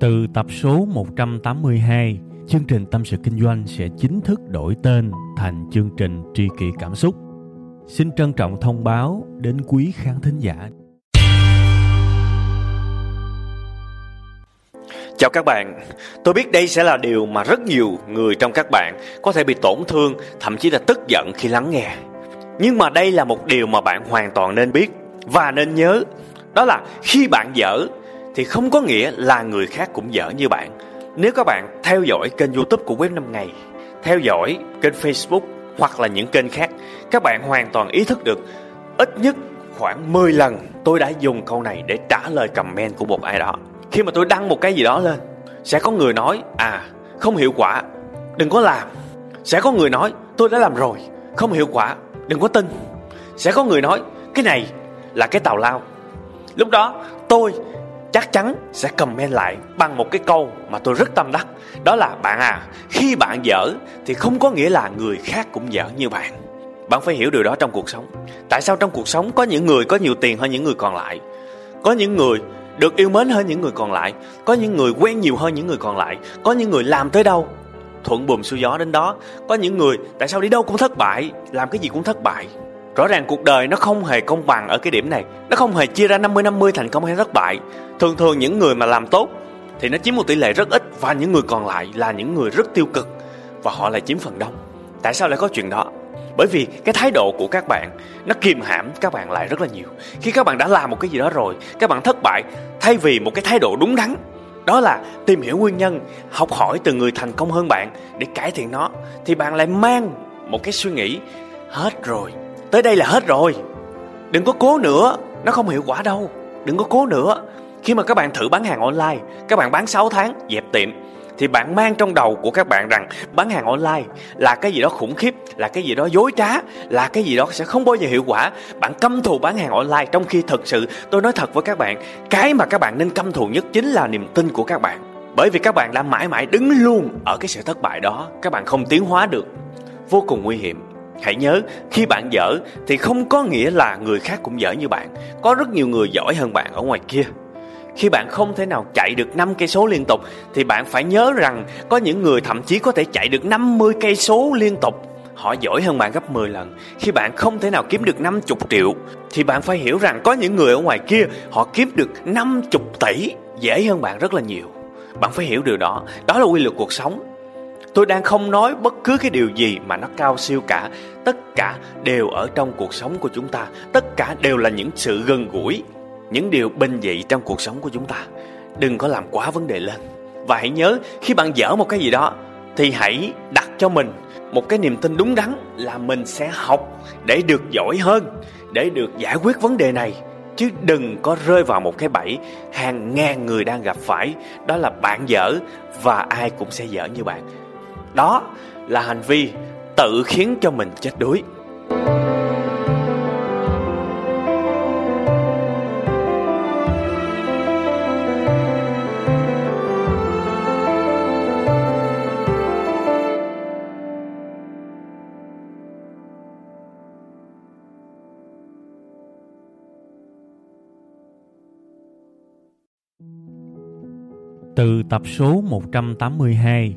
Từ tập số 182, chương trình Tâm sự Kinh doanh sẽ chính thức đổi tên thành chương trình Tri kỷ Cảm xúc. Xin trân trọng thông báo đến quý khán thính giả. Chào các bạn, tôi biết đây sẽ là điều mà rất nhiều người trong các bạn có thể bị tổn thương, thậm chí là tức giận khi lắng nghe. Nhưng mà đây là một điều mà bạn hoàn toàn nên biết và nên nhớ. Đó là khi bạn dở thì không có nghĩa là người khác cũng dở như bạn. Nếu các bạn theo dõi kênh youtube của Web 5 Ngày, theo dõi kênh Facebook hoặc là những kênh khác, các bạn hoàn toàn ý thức được ít nhất khoảng 10 lần tôi đã dùng câu này để trả lời comment của một ai đó. Khi mà tôi đăng một cái gì đó lên, sẽ có người nói, à, không hiệu quả, đừng có làm. Sẽ có người nói, tôi đã làm rồi, không hiệu quả, đừng có tin. Sẽ có người nói, cái này là cái tào lao. Lúc đó tôi chắc chắn sẽ comment lại bằng một cái câu mà tôi rất tâm đắc. Đó là, bạn à khi bạn dở thì không có nghĩa là người khác cũng dở như bạn. Bạn phải hiểu điều đó trong cuộc sống. Tại sao trong cuộc sống có những người có nhiều tiền hơn những người còn lại? Có những người được yêu mến hơn những người còn lại. Có những người quen nhiều hơn những người còn lại. Có những người làm tới đâu? Thuận buồm xuôi gió đến đó. Có những người tại sao đi đâu cũng thất bại, làm cái gì cũng thất bại. Rõ ràng cuộc đời nó không hề công bằng ở cái điểm này. Nó không hề chia ra 50-50 thành công hay thất bại. Thường thường những người mà làm tốt Thì nó chiếm một tỷ lệ rất ít Và những người còn lại là những người rất tiêu cực Và họ lại chiếm phần đông. Tại sao lại có chuyện đó? Bởi vì cái thái độ của các bạn nó kìm hãm các bạn lại rất là nhiều. Khi các bạn đã làm một cái gì đó rồi, các bạn thất bại thay vì một cái thái độ đúng đắn, đó là tìm hiểu nguyên nhân, học hỏi từ người thành công hơn bạn để cải thiện nó, thì bạn lại mang một cái suy nghĩ, hết rồi tới đây là hết rồi. Đừng có cố nữa, nó không hiệu quả đâu. Đừng có cố nữa. Khi mà các bạn thử bán hàng online, các bạn bán 6 tháng, dẹp tiệm, thì bạn mang trong đầu của các bạn rằng bán hàng online là cái gì đó khủng khiếp, là cái gì đó dối trá, là cái gì đó sẽ không bao giờ hiệu quả. Bạn căm thù bán hàng online trong khi thực sự, tôi nói thật với các bạn, cái mà các bạn nên căm thù nhất chính là niềm tin của các bạn. Bởi vì các bạn đã mãi mãi đứng luôn ở cái sự thất bại đó. Các bạn không tiến hóa được. Vô cùng nguy hiểm. Hãy nhớ, khi bạn dở thì không có nghĩa là người khác cũng dở như bạn. Có rất nhiều người giỏi hơn bạn ở ngoài kia. Khi bạn không thể nào chạy được 5 cây số liên tục thì bạn phải nhớ rằng có những người thậm chí có thể chạy được 50 cây số liên tục. Họ giỏi hơn bạn gấp 10 lần. Khi bạn không thể nào kiếm được 50 triệu thì bạn phải hiểu rằng có những người ở ngoài kia họ kiếm được 50 tỷ dễ hơn bạn rất là nhiều. Bạn phải hiểu điều đó. Đó là quy luật cuộc sống tôi đang không nói bất cứ cái điều gì mà nó cao siêu cả. Tất cả đều ở trong cuộc sống của chúng ta. Tất cả đều là những sự gần gũi, những điều bình dị trong cuộc sống của chúng ta. Đừng có làm quá vấn đề lên. Và hãy nhớ, khi bạn dở một cái gì đó, thì hãy đặt cho mình một cái niềm tin đúng đắn là mình sẽ học để được giỏi hơn, để được giải quyết vấn đề này. Chứ đừng có rơi vào một cái bẫy hàng ngàn người đang gặp phải. Đó là bạn dở và ai cũng sẽ dở như bạn đó là hành vi tự khiến cho mình chết đuối. Từ tập số 182